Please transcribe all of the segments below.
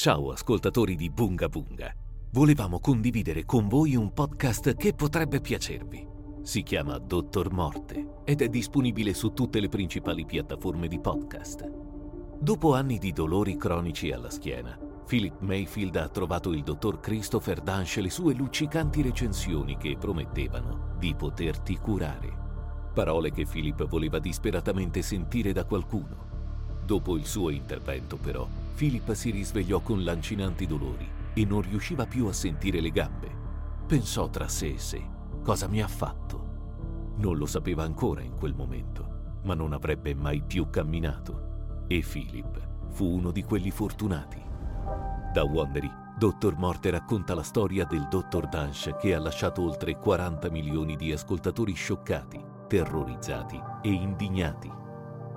Ciao ascoltatori di Bunga Bunga. Volevamo condividere con voi un podcast che potrebbe piacervi. Si chiama Dottor Morte ed è disponibile su tutte le principali piattaforme di podcast. Dopo anni di dolori cronici alla schiena, Philip Mayfield ha trovato il dottor Christopher Dunsh le sue luccicanti recensioni che promettevano di poterti curare. Parole che Philip voleva disperatamente sentire da qualcuno. Dopo il suo intervento, però, Philip si risvegliò con lancinanti dolori e non riusciva più a sentire le gambe. Pensò tra sé e sé, cosa mi ha fatto? Non lo sapeva ancora in quel momento, ma non avrebbe mai più camminato. E Philip fu uno di quelli fortunati. Da Wondery, Dottor Morte racconta la storia del Dottor Dunsh che ha lasciato oltre 40 milioni di ascoltatori scioccati, terrorizzati e indignati.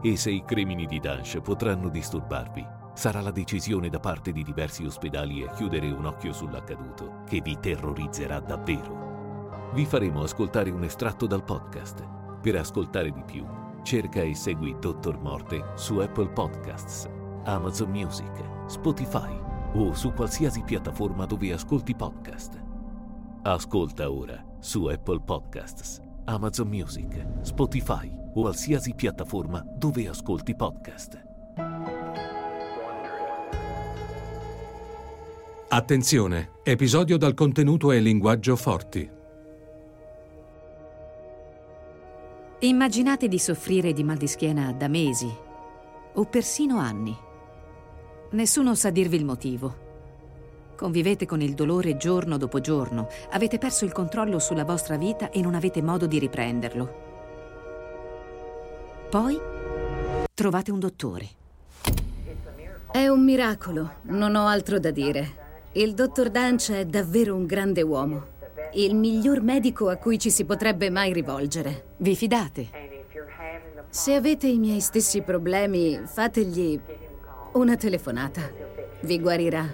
E se i crimini di Dunsh potranno disturbarvi, sarà la decisione da parte di diversi ospedali a chiudere un occhio sull'accaduto che vi terrorizzerà davvero. Vi faremo ascoltare un estratto dal podcast. Per ascoltare di più, cerca e segui Dottor Morte su Apple Podcasts, Amazon Music, Spotify o su qualsiasi piattaforma dove ascolti podcast. Ascolta ora su Apple Podcasts, Amazon Music, Spotify o qualsiasi piattaforma dove ascolti podcast. Attenzione, episodio dal contenuto e linguaggio forti. Immaginate di soffrire di mal di schiena da mesi o persino anni. Nessuno sa dirvi il motivo. Convivete con il dolore giorno dopo giorno, avete perso il controllo sulla vostra vita e non avete modo di riprenderlo. Poi trovate un dottore. È un miracolo, non ho altro da dire. Il dottor Dunch è davvero un grande uomo. Il miglior medico a cui ci si potrebbe mai rivolgere. Vi fidate? Se avete i miei stessi problemi, fategli una telefonata. Vi guarirà.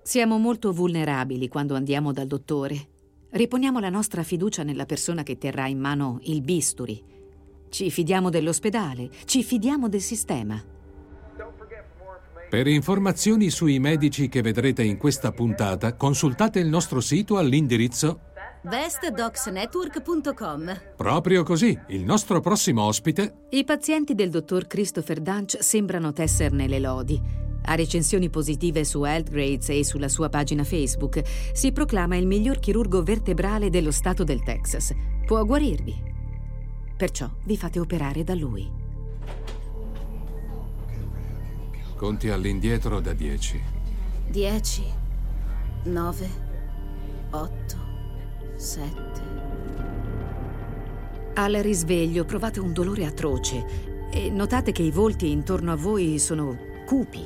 Siamo molto vulnerabili quando andiamo dal dottore. Riponiamo la nostra fiducia nella persona che terrà in mano il bisturi. Ci fidiamo dell'ospedale, ci fidiamo del sistema. Per informazioni sui medici che vedrete in questa puntata, consultate il nostro sito all'indirizzo bestdocsnetwork.com. Proprio così, il nostro prossimo ospite I pazienti del dottor Christopher Dunch sembrano tesserne le lodi. Ha recensioni positive su Healthgrades e sulla sua pagina Facebook. Si proclama il miglior chirurgo vertebrale dello stato del Texas. Può guarirvi. Perciò vi fate operare da lui. Conti all'indietro da 10. 10, 9, 8, 7. Al risveglio provate un dolore atroce e notate che i volti intorno a voi sono cupi.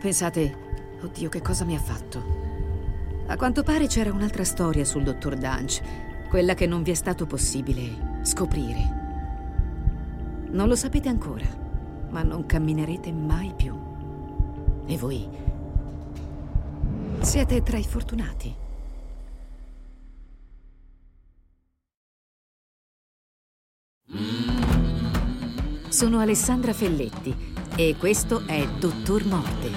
Pensate, oddio, che cosa mi ha fatto? A quanto pare c'era un'altra storia sul dottor Dunch, quella che non vi è stato possibile scoprire. Non lo sapete ancora, ma non camminerete mai più. E voi siete tra i fortunati. Sono Alessandra Felletti e questo è Dottor Morte.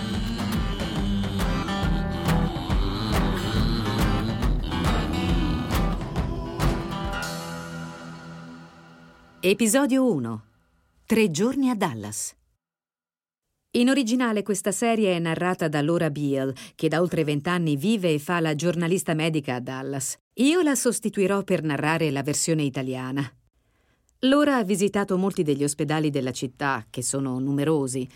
Episodio 1. Tre giorni a Dallas. In originale questa serie è narrata da Laura Beale, che da oltre vent'anni vive e fa la giornalista medica a Dallas. Io la sostituirò per narrare la versione italiana. Laura ha visitato molti degli ospedali della città, che sono numerosi.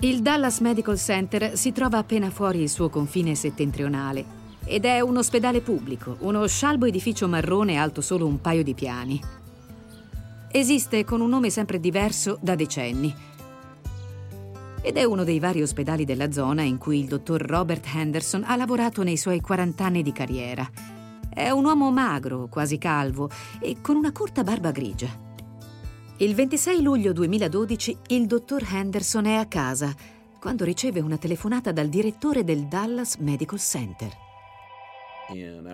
Il Dallas Medical Center si trova appena fuori il suo confine settentrionale ed è un ospedale pubblico, uno scialbo edificio marrone alto solo un paio di piani. Esiste con un nome sempre diverso da decenni. Ed è uno dei vari ospedali della zona in cui il dottor Robert Henderson ha lavorato nei suoi 40 anni di carriera. È un uomo magro, quasi calvo, e con una corta barba grigia. Il 26 luglio 2012 il dottor Henderson è a casa quando riceve una telefonata dal direttore del Dallas Medical Center.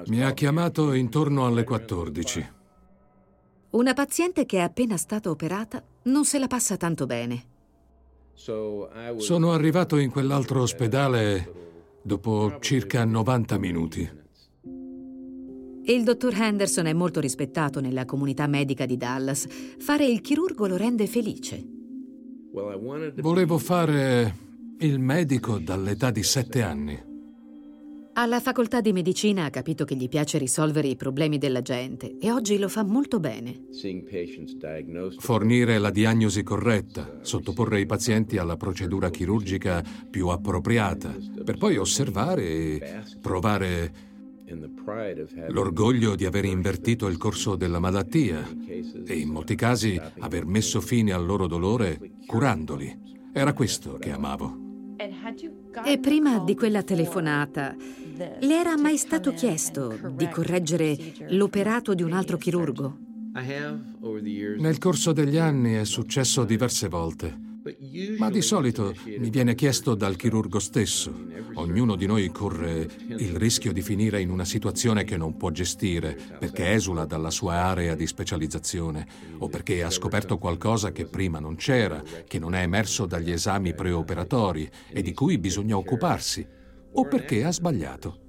Mi ha chiamato intorno alle 14. Una paziente che è appena stata operata non se la passa tanto bene. Sono arrivato in quell'altro ospedale dopo circa 90 minuti. Il dottor Henderson è molto rispettato nella comunità medica di Dallas. Fare il chirurgo lo rende felice. Volevo fare il medico dall'età di sette anni. Alla facoltà di medicina ha capito che gli piace risolvere i problemi della gente e oggi lo fa molto bene. Fornire la diagnosi corretta, sottoporre i pazienti alla procedura chirurgica più appropriata, per poi osservare e provare l'orgoglio di aver invertito il corso della malattia e in molti casi aver messo fine al loro dolore curandoli. Era questo che amavo. E prima di quella telefonata, le era mai stato chiesto di correggere l'operato di un altro chirurgo? Nel corso degli anni è successo diverse volte. Ma di solito mi viene chiesto dal chirurgo stesso. Ognuno di noi corre il rischio di finire in una situazione che non può gestire perché esula dalla sua area di specializzazione o perché ha scoperto qualcosa che prima non c'era, che non è emerso dagli esami preoperatori e di cui bisogna occuparsi, o perché ha sbagliato.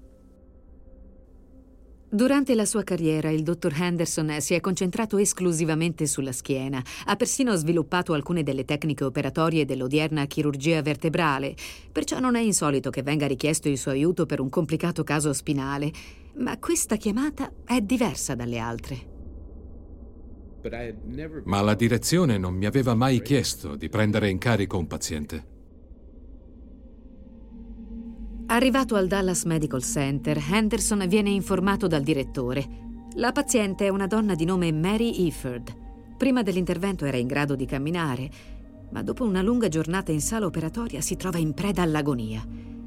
Durante la sua carriera il dottor Henderson si è concentrato esclusivamente sulla schiena. Ha persino sviluppato alcune delle tecniche operatorie dell'odierna chirurgia vertebrale, perciò non è insolito che venga richiesto il suo aiuto per un complicato caso spinale. Ma questa chiamata è diversa dalle altre. Ma la direzione non mi aveva mai chiesto di prendere in carico un paziente. Arrivato al Dallas Medical Center, Henderson viene informato dal direttore. La paziente è una donna di nome Mary Efford. Prima dell'intervento era in grado di camminare, ma dopo una lunga giornata in sala operatoria si trova in preda all'agonia.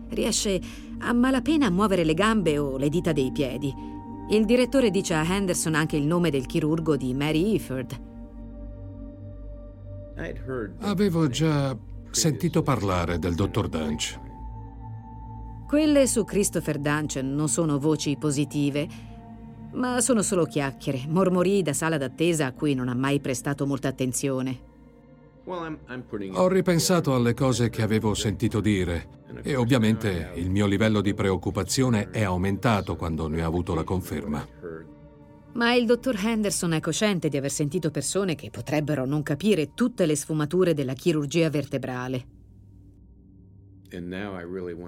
Riesce a malapena a muovere le gambe o le dita dei piedi. Il direttore dice a Henderson anche il nome del chirurgo di Mary Efford. Avevo già sentito parlare del dottor Dunch. Quelle su Christopher Dungeon non sono voci positive, ma sono solo chiacchiere, mormorii da sala d'attesa a cui non ha mai prestato molta attenzione. Ho ripensato alle cose che avevo sentito dire e ovviamente il mio livello di preoccupazione è aumentato quando ne ho avuto la conferma. Ma il dottor Henderson è cosciente di aver sentito persone che potrebbero non capire tutte le sfumature della chirurgia vertebrale.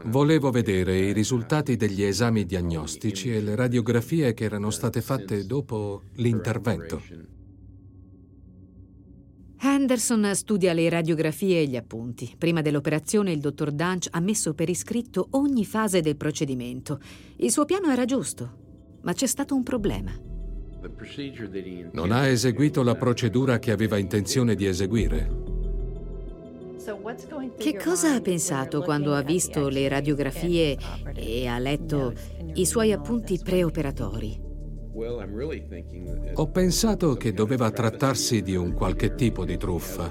Volevo vedere i risultati degli esami diagnostici e le radiografie che erano state fatte dopo l'intervento. Henderson studia le radiografie e gli appunti. Prima dell'operazione il dottor Dunch ha messo per iscritto ogni fase del procedimento. Il suo piano era giusto, ma c'è stato un problema. Non ha eseguito la procedura che aveva intenzione di eseguire. Che cosa ha pensato quando ha visto le radiografie e ha letto i suoi appunti preoperatori? Ho pensato che doveva trattarsi di un qualche tipo di truffa,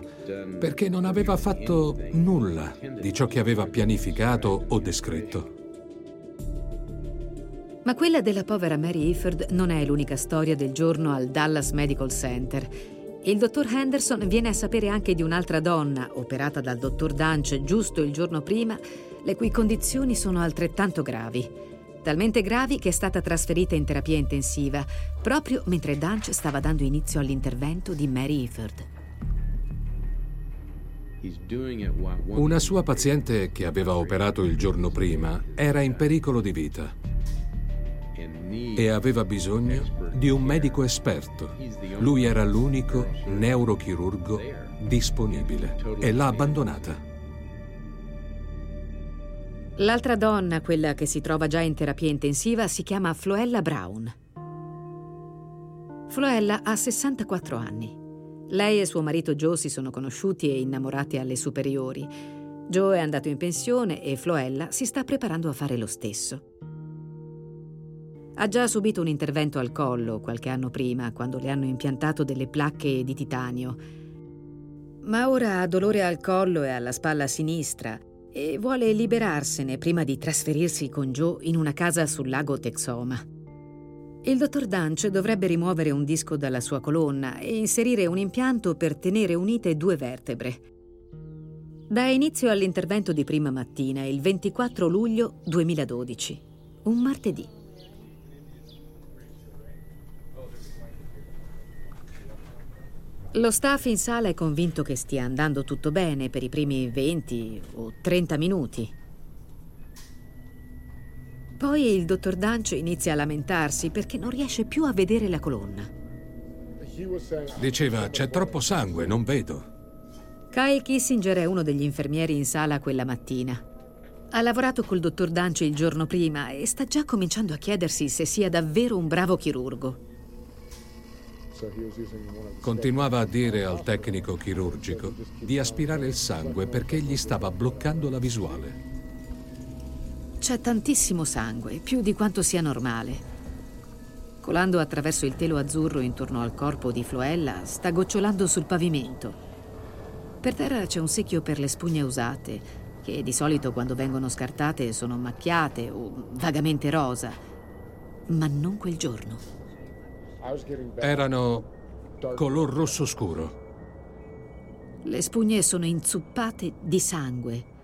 perché non aveva fatto nulla di ciò che aveva pianificato o descritto. Ma quella della povera Mary Ifford non è l'unica storia del giorno al Dallas Medical Center. Il dottor Henderson viene a sapere anche di un'altra donna, operata dal dottor Dunch giusto il giorno prima, le cui condizioni sono altrettanto gravi. Talmente gravi che è stata trasferita in terapia intensiva, proprio mentre Dunch stava dando inizio all'intervento di Mary Ifford. Una sua paziente che aveva operato il giorno prima era in pericolo di vita e aveva bisogno di un medico esperto. Lui era l'unico neurochirurgo disponibile e l'ha abbandonata. L'altra donna, quella che si trova già in terapia intensiva, si chiama Floella Brown. Floella ha 64 anni. Lei e suo marito Joe si sono conosciuti e innamorati alle superiori. Joe è andato in pensione e Floella si sta preparando a fare lo stesso. Ha già subito un intervento al collo qualche anno prima, quando le hanno impiantato delle placche di titanio. Ma ora ha dolore al collo e alla spalla sinistra e vuole liberarsene prima di trasferirsi con Joe in una casa sul lago Texoma. Il dottor Dunch dovrebbe rimuovere un disco dalla sua colonna e inserire un impianto per tenere unite due vertebre. Dà inizio all'intervento di prima mattina, il 24 luglio 2012, un martedì. Lo staff in sala è convinto che stia andando tutto bene per i primi 20 o 30 minuti. Poi il dottor Dunch inizia a lamentarsi perché non riesce più a vedere la colonna. Diceva, c'è troppo sangue, non vedo. Kyle Kissinger è uno degli infermieri in sala quella mattina. Ha lavorato col dottor Dunch il giorno prima e sta già cominciando a chiedersi se sia davvero un bravo chirurgo. Continuava a dire al tecnico chirurgico di aspirare il sangue perché gli stava bloccando la visuale. C'è tantissimo sangue, più di quanto sia normale. Colando attraverso il telo azzurro intorno al corpo di Floella, sta gocciolando sul pavimento. Per terra c'è un secchio per le spugne usate, che di solito quando vengono scartate sono macchiate o vagamente rosa. Ma non quel giorno. Erano color rosso scuro. Le spugne sono inzuppate di sangue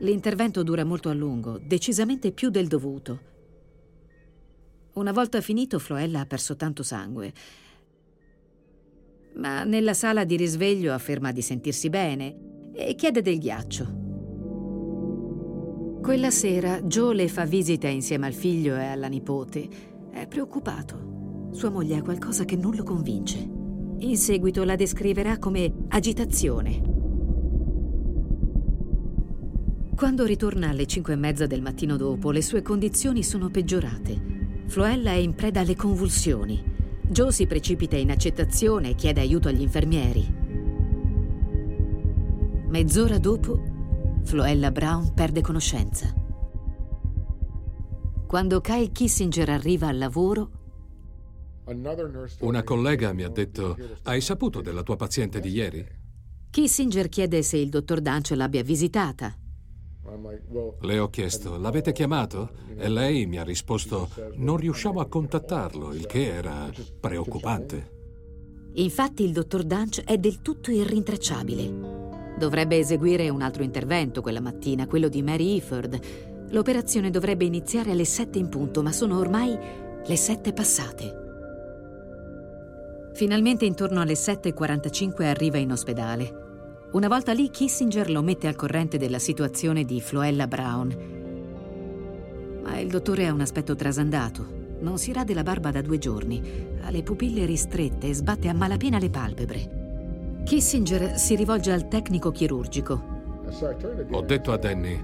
L'intervento dura molto a lungo, decisamente più del dovuto. Una volta finito, Floella ha perso tanto sangue. Ma nella sala di risveglio afferma di sentirsi bene e chiede del ghiaccio. Quella sera Joe le fa visita insieme al figlio e alla nipote. È preoccupato. Sua moglie ha qualcosa che non lo convince. In seguito la descriverà come agitazione, quando ritorna alle cinque e mezza del mattino dopo, le sue condizioni sono peggiorate. Floella è in preda alle convulsioni. Joe si precipita in accettazione e chiede aiuto agli infermieri. Mezz'ora dopo, Floella Brown perde conoscenza. Quando Kyle Kissinger arriva al lavoro, una collega mi ha detto, hai saputo della tua paziente di ieri? Kissinger chiede se il dottor Dunch l'abbia visitata. Le ho chiesto, l'avete chiamato? E lei mi ha risposto, non riusciamo a contattarlo, il che era preoccupante. Infatti il dottor Dunch è del tutto irrintracciabile. Dovrebbe eseguire un altro intervento quella mattina, quello di Mary Iford. L'operazione dovrebbe iniziare alle sette in punto, ma sono ormai le sette passate. Finalmente intorno alle 7.45 arriva in ospedale. Una volta lì Kissinger lo mette al corrente della situazione di Floella Brown. Ma il dottore ha un aspetto trasandato. Non si rade la barba da due giorni, ha le pupille ristrette e sbatte a malapena le palpebre. Kissinger si rivolge al tecnico chirurgico. Ho detto a Danny,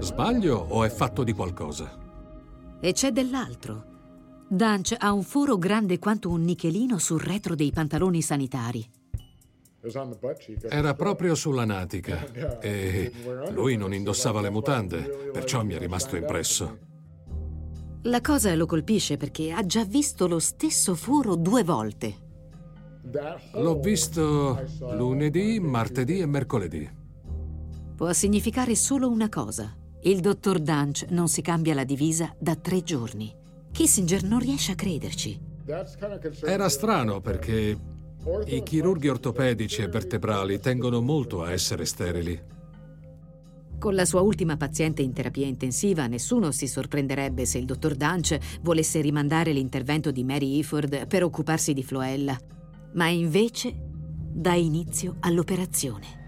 sbaglio o è fatto di qualcosa? E c'è dell'altro. Dunch ha un foro grande quanto un nichelino sul retro dei pantaloni sanitari. Era proprio sulla natica e lui non indossava le mutande, perciò mi è rimasto impresso. La cosa lo colpisce perché ha già visto lo stesso foro due volte. L'ho visto lunedì, martedì e mercoledì. Può significare solo una cosa. Il dottor Dunch non si cambia la divisa da tre giorni. Kissinger non riesce a crederci. Era strano perché i chirurghi ortopedici e vertebrali tengono molto a essere sterili. Con la sua ultima paziente in terapia intensiva, nessuno si sorprenderebbe se il dottor Dunch volesse rimandare l'intervento di Mary Iford per occuparsi di Floella. Ma invece dà inizio all'operazione.